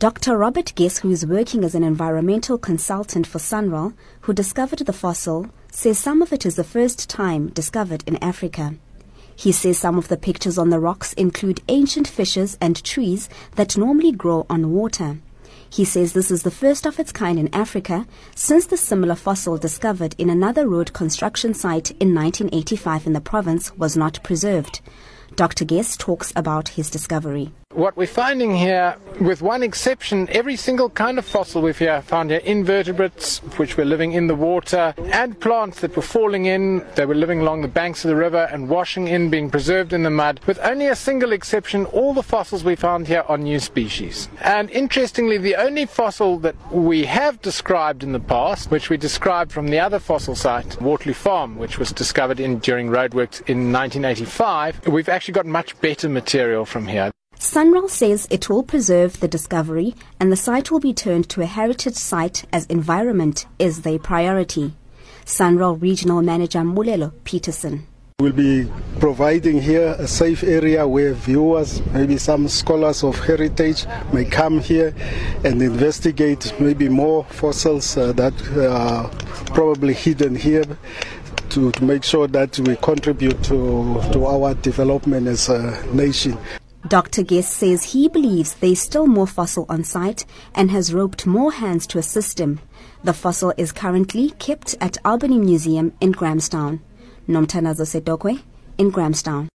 Dr. Robert Gess, who is working as an environmental consultant for SANRAL, who discovered the fossil, says some of it is the first time discovered in Africa. He says some of the pictures on the rocks include ancient fishes and trees that normally grow on water. He says this is the first of its kind in Africa since the similar fossil discovered in another road construction site in 1985 in the province was not preserved. Dr. Gess talks about his discovery. What we're finding here, with one exception, every single kind of fossil we've here found here, invertebrates, which were living in the water, and plants that were falling in, they were living along the banks of the river and washing in, being preserved in the mud. With only a single exception, all the fossils we found here are new species. And interestingly, the only fossil that we have described in the past, which we described from the other fossil site, Waterloo Farm, which was discovered in during roadworks in 1985, we've actually got much better material from here. SANRAL says it will preserve the discovery and the site will be turned to a heritage site as environment is their priority. SANRAL Regional Manager Mulelo Peterson. We'll be providing here a safe area where viewers, maybe some scholars of heritage, may come here and investigate maybe more fossils uh, that are probably hidden here to, to make sure that we contribute to, to our development as a nation. Dr. Gess says he believes there's still more fossil on site and has roped more hands to assist him. The fossil is currently kept at Albany Museum in Grahamstown. Nomthandazo Setokoe in Grahamstown.